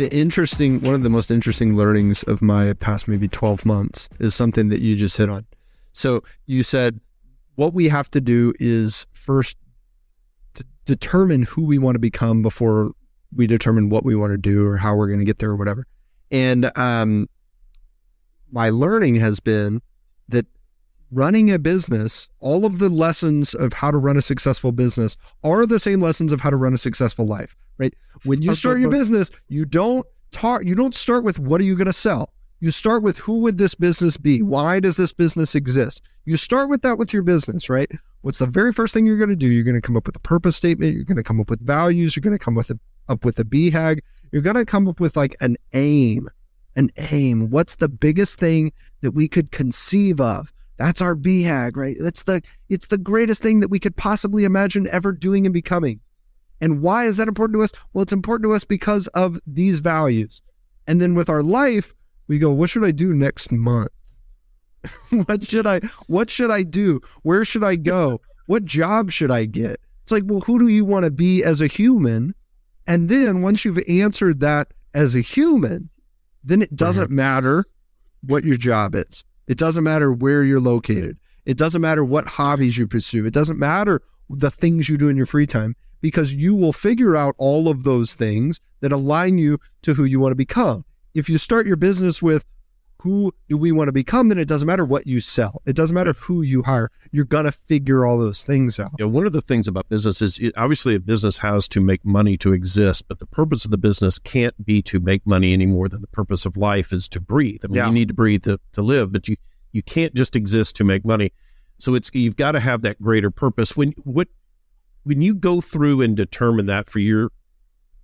The interesting one of the most interesting learnings of my past maybe 12 months is something that you just hit on. So you said what we have to do is first determine who we want to become before we determine what we want to do or how we're going to get there or whatever. And um, my learning has been that running a business, all of the lessons of how to run a successful business are the same lessons of how to run a successful life, right? When you start your business, you don't talk you don't start with what are you going to sell? You start with who would this business be? Why does this business exist? You start with that with your business, right? What's the very first thing you're going to do? You're going to come up with a purpose statement, you're going to come up with values, you're going to come with a, up with a BHAG, you're going to come up with like an aim. An aim. What's the biggest thing that we could conceive of? That's our BHAG, right? That's the it's the greatest thing that we could possibly imagine ever doing and becoming. And why is that important to us? Well, it's important to us because of these values. And then with our life, we go, what should I do next month? what should I what should I do? Where should I go? What job should I get? It's like, well, who do you want to be as a human? And then once you've answered that as a human, then it doesn't mm-hmm. matter what your job is. It doesn't matter where you're located. It doesn't matter what hobbies you pursue. It doesn't matter the things you do in your free time because you will figure out all of those things that align you to who you want to become. If you start your business with who do we want to become, then it doesn't matter what you sell. It doesn't matter who you hire. You're going to figure all those things out. Yeah, one of the things about business is it, obviously a business has to make money to exist, but the purpose of the business can't be to make money any more than the purpose of life is to breathe. I mean, yeah. you need to breathe to, to live, but you, you can't just exist to make money. So it's you've got to have that greater purpose. When what when you go through and determine that for your,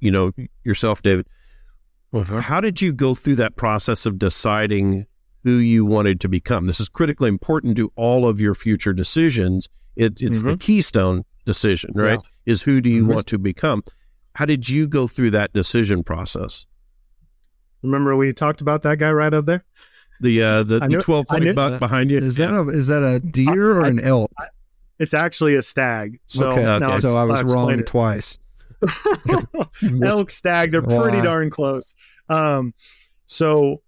you know, yourself, David, uh-huh. how did you go through that process of deciding who you wanted to become? This is critically important to all of your future decisions. It, it's mm-hmm. the keystone decision, right? Yeah. Is who do you mm-hmm. want to become? How did you go through that decision process? Remember we talked about that guy right up there? The uh, the, the twelve foot buck behind you is that a is that a deer or I, an elk? I, it's actually a stag. So okay, okay. so I was wrong it. twice. elk stag, they're pretty darn close. Um, so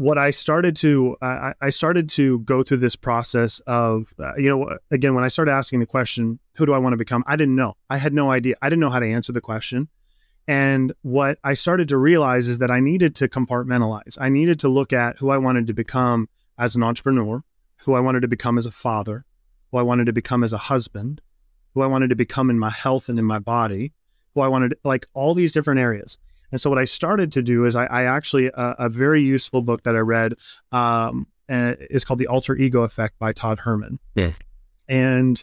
what I started to I, I started to go through this process of uh, you know again when I started asking the question who do I want to become? I didn't know. I had no idea. I didn't know how to answer the question. And what I started to realize is that I needed to compartmentalize. I needed to look at who I wanted to become as an entrepreneur, who I wanted to become as a father, who I wanted to become as a husband, who I wanted to become in my health and in my body, who I wanted, like all these different areas. And so what I started to do is I, I actually, uh, a very useful book that I read um, is called The Alter Ego Effect by Todd Herman. Yeah. And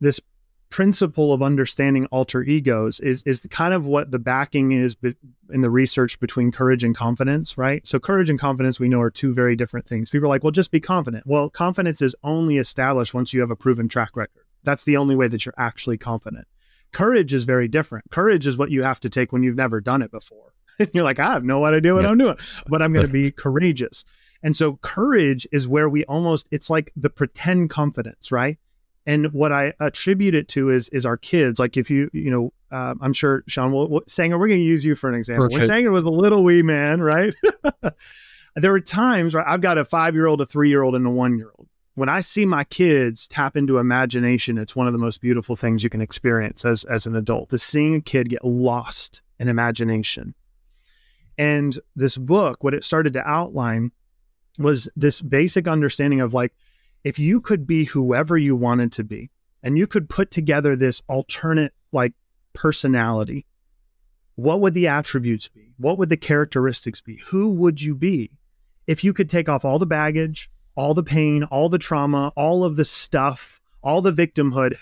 this principle of understanding alter egos is is kind of what the backing is be, in the research between courage and confidence, right? So courage and confidence we know are two very different things. People are like, "Well, just be confident." Well, confidence is only established once you have a proven track record. That's the only way that you're actually confident. Courage is very different. Courage is what you have to take when you've never done it before. you're like, "I have no idea what yep. I'm doing, but I'm going to be courageous." And so courage is where we almost it's like the pretend confidence, right? And what I attribute it to is is our kids. Like if you you know, uh, I'm sure Shawn will, Sanger. We're going to use you for an example. Perfect. When Sanger was a little wee man, right? there were times right. I've got a five year old, a three year old, and a one year old. When I see my kids tap into imagination, it's one of the most beautiful things you can experience as as an adult. Is seeing a kid get lost in imagination. And this book, what it started to outline was this basic understanding of like if you could be whoever you wanted to be and you could put together this alternate like personality, what would the attributes be? What would the characteristics be? Who would you be if you could take off all the baggage, all the pain, all the trauma, all of the stuff, all the victimhood?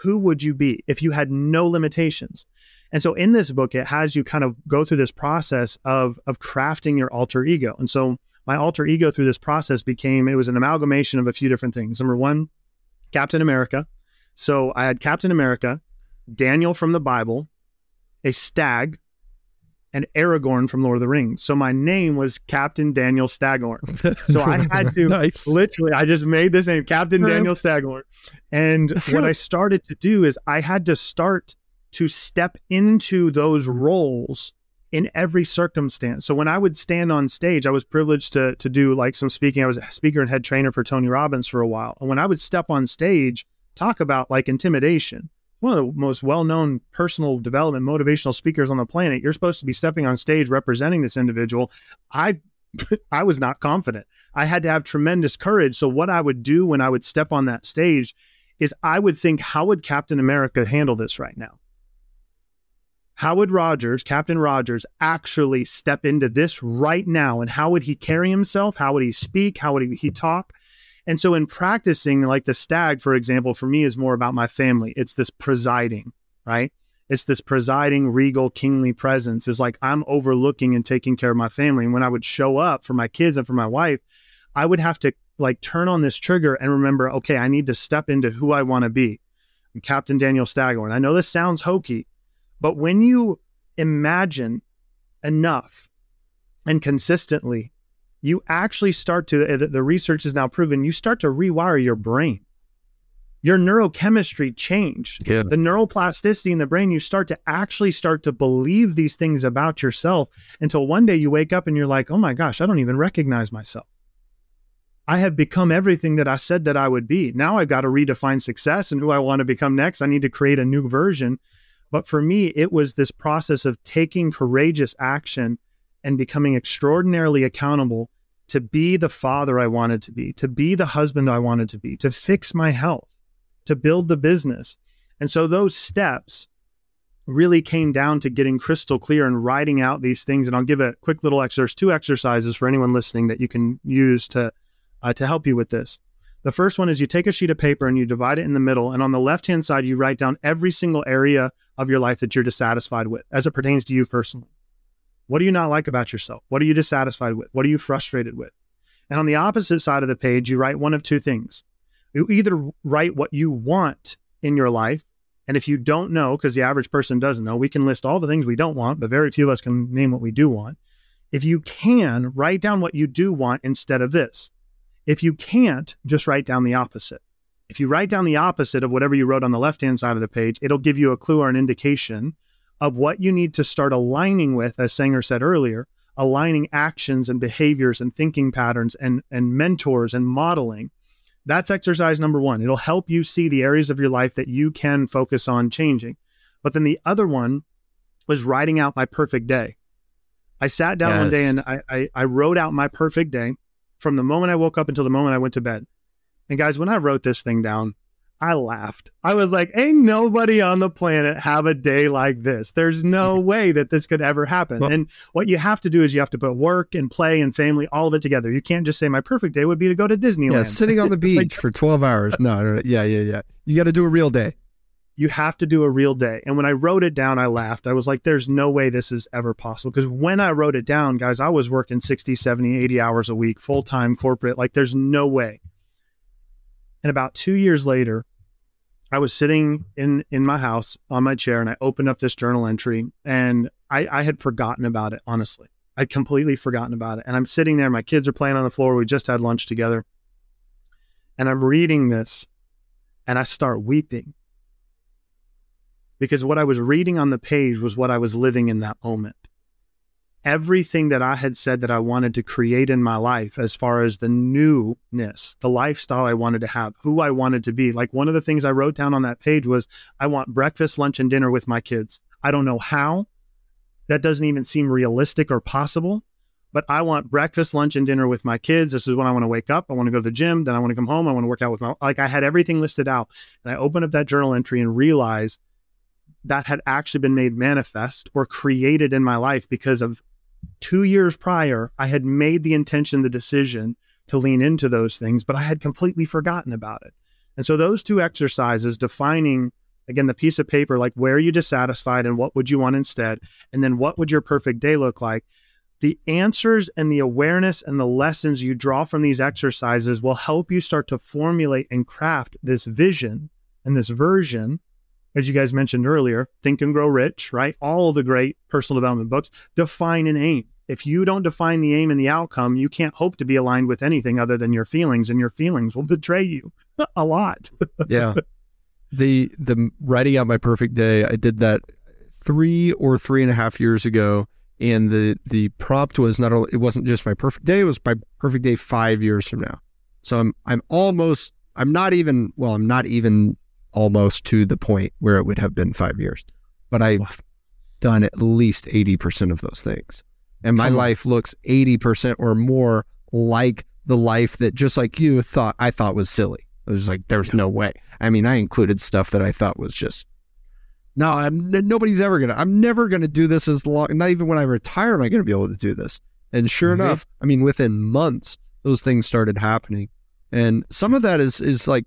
Who would you be if you had no limitations? And so in this book, it has you kind of go through this process of of crafting your alter ego. And so my alter ego through this process became it was an amalgamation of a few different things. Number one, Captain America. So I had Captain America, Daniel from the Bible, a stag, and Aragorn from Lord of the Rings. So my name was Captain Daniel Staghorn. So I had to nice. literally, I just made this name, Captain Daniel Staghorn. And what I started to do is I had to start to step into those roles in every circumstance. So when I would stand on stage, I was privileged to to do like some speaking. I was a speaker and head trainer for Tony Robbins for a while. And when I would step on stage, talk about like intimidation, one of the most well-known personal development motivational speakers on the planet. You're supposed to be stepping on stage representing this individual. I I was not confident. I had to have tremendous courage. So what I would do when I would step on that stage is I would think, how would Captain America handle this right now? How would Rogers, Captain Rogers, actually step into this right now? And how would he carry himself? How would he speak? How would he, he talk? And so, in practicing, like the stag, for example, for me is more about my family. It's this presiding, right? It's this presiding, regal, kingly presence is like I'm overlooking and taking care of my family. And when I would show up for my kids and for my wife, I would have to like turn on this trigger and remember, okay, I need to step into who I want to be. I'm Captain Daniel Staghorn. I know this sounds hokey, but when you imagine enough and consistently you actually start to, uh, the research is now proven, you start to rewire your brain. Your neurochemistry change. Yeah. The neuroplasticity in the brain, you start to actually start to believe these things about yourself until one day you wake up and you're like, oh my gosh, I don't even recognize myself. I have become everything that I said that I would be. Now I've got to redefine success and who I want to become next. I need to create a new version. But for me, it was this process of taking courageous action and becoming extraordinarily accountable to be the father I wanted to be, to be the husband I wanted to be, to fix my health, to build the business. And so those steps really came down to getting crystal clear and writing out these things. And I'll give a quick little exercise, two exercises for anyone listening that you can use to uh, to help you with this. The first one is you take a sheet of paper and you divide it in the middle, and on the left hand side you write down every single area of your life that you're dissatisfied with, as it pertains to you personally. What do you not like about yourself? What are you dissatisfied with? What are you frustrated with? And on the opposite side of the page, you write one of two things. You either write what you want in your life. And if you don't know, because the average person doesn't know, we can list all the things we don't want, but very few of us can name what we do want. If you can, write down what you do want instead of this. If you can't, just write down the opposite. If you write down the opposite of whatever you wrote on the left hand side of the page, it'll give you a clue or an indication of what you need to start aligning with, as Sanger said earlier, aligning actions and behaviors and thinking patterns and, and mentors and modeling. That's exercise number one. It'll help you see the areas of your life that you can focus on changing. But then the other one was writing out my perfect day. I sat down yes. one day and I, I, I wrote out my perfect day from the moment I woke up until the moment I went to bed. And guys, when I wrote this thing down, I laughed. I was like, ain't nobody on the planet have a day like this. There's no way that this could ever happen. Well, and what you have to do is you have to put work and play and family, all of it together. You can't just say my perfect day would be to go to Disneyland. Yeah, sitting on the beach like, for 12 hours. No, no, no, yeah, yeah, yeah. You got to do a real day. You have to do a real day. And when I wrote it down, I laughed. I was like, there's no way this is ever possible. Because when I wrote it down, guys, I was working 60, 70, 80 hours a week, full time corporate. Like, there's no way. And about two years later, I was sitting in in my house on my chair and I opened up this journal entry and I, I had forgotten about it, honestly. I'd completely forgotten about it. And I'm sitting there, my kids are playing on the floor. We just had lunch together. And I'm reading this and I start weeping. Because what I was reading on the page was what I was living in that moment everything that I had said that I wanted to create in my life as far as the newness, the lifestyle I wanted to have, who I wanted to be. Like one of the things I wrote down on that page was I want breakfast, lunch, and dinner with my kids. I don't know how. That doesn't even seem realistic or possible. But I want breakfast, lunch, and dinner with my kids. This is when I want to wake up. I want to go to the gym. Then I want to come home. I want to work out with my, like, I had everything listed out. And I opened up that journal entry and realized that had actually been made manifest or created in my life because of two years prior, I had made the intention, the decision to lean into those things, but I had completely forgotten about it. And so those two exercises, defining again the piece of paper like where are you dissatisfied and what would you want instead and then what would your perfect day look like the answers and the awareness and the lessons you draw from these exercises will help you start to formulate and craft this vision and this version as you guys mentioned earlier think and grow rich right? All the great personal development books. Define an aim. If you don't define the aim and the outcome you can't hope to be aligned with anything other than your feelings and your feelings will betray you a lot. Yeah. The the writing out my perfect day i did that three or three and a half years ago and the the prompt was not only it wasn't just my perfect day it was my perfect day five years from now. So i'm i'm almost i'm not even well i'm not even almost to the point where it would have been five years but i've done at least 80% of those things and my life looks 80% or more like the life that just like you thought i thought was silly it was like there's no way i mean i included stuff that i thought was just no, I'm nobody's ever gonna. I'm never gonna do this as long. Not even when I retire am I gonna be able to do this. And sure mm-hmm. enough, I mean, within months, those things started happening. And some of that is is like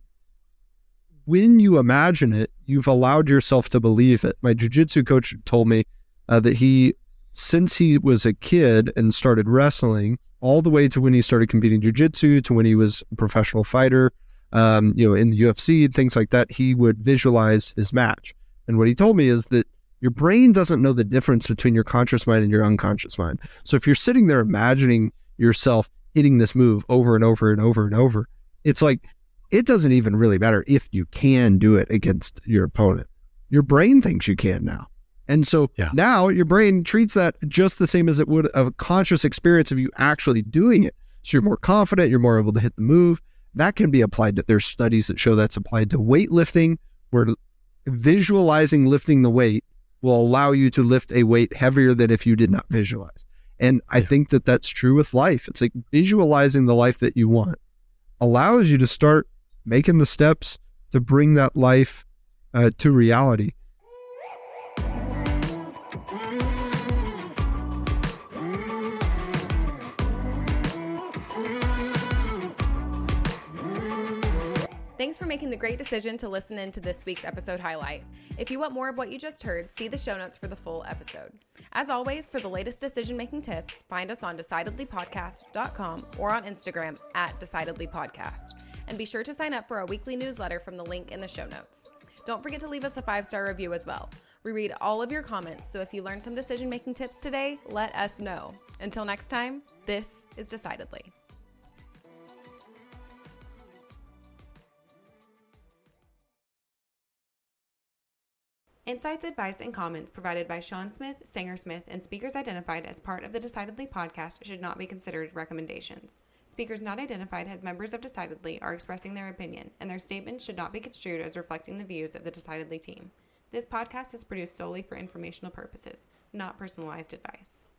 when you imagine it, you've allowed yourself to believe it. My jujitsu coach told me uh, that he, since he was a kid and started wrestling, all the way to when he started competing jujitsu to when he was a professional fighter, um, you know, in the UFC, and things like that, he would visualize his match. And what he told me is that your brain doesn't know the difference between your conscious mind and your unconscious mind. So if you're sitting there imagining yourself hitting this move over and over and over and over, it's like it doesn't even really matter if you can do it against your opponent. Your brain thinks you can now. And so yeah. now your brain treats that just the same as it would a conscious experience of you actually doing it. So you're more confident, you're more able to hit the move. That can be applied to there's studies that show that's applied to weightlifting, where visualizing lifting the weight will allow you to lift a weight heavier than if you did not visualize. And I think that that's true with life. It's like visualizing the life that you want allows you to start making the steps to bring that life uh, to reality. Thanks for making the great decision to listen in to this week's episode highlight. If you want more of what you just heard, see the show notes for the full episode. As always, for the latest decision making tips, find us on decidedlypodcast.com or on Instagram at decidedlypodcast. And be sure to sign up for our weekly newsletter from the link in the show notes. Don't forget to leave us a five star review as well. We read all of your comments, so if you learned some decision making tips today, let us know. Until next time, this is Decidedly. Insights, advice, and comments provided by Shawn Smith, Sanger Smith, and speakers identified as part of the Decidedly podcast should not be considered recommendations. Speakers not identified as members of Decidedly are expressing their opinion, and their statements should not be construed as reflecting the views of the Decidedly team. This podcast is produced solely for informational purposes, not personalized advice.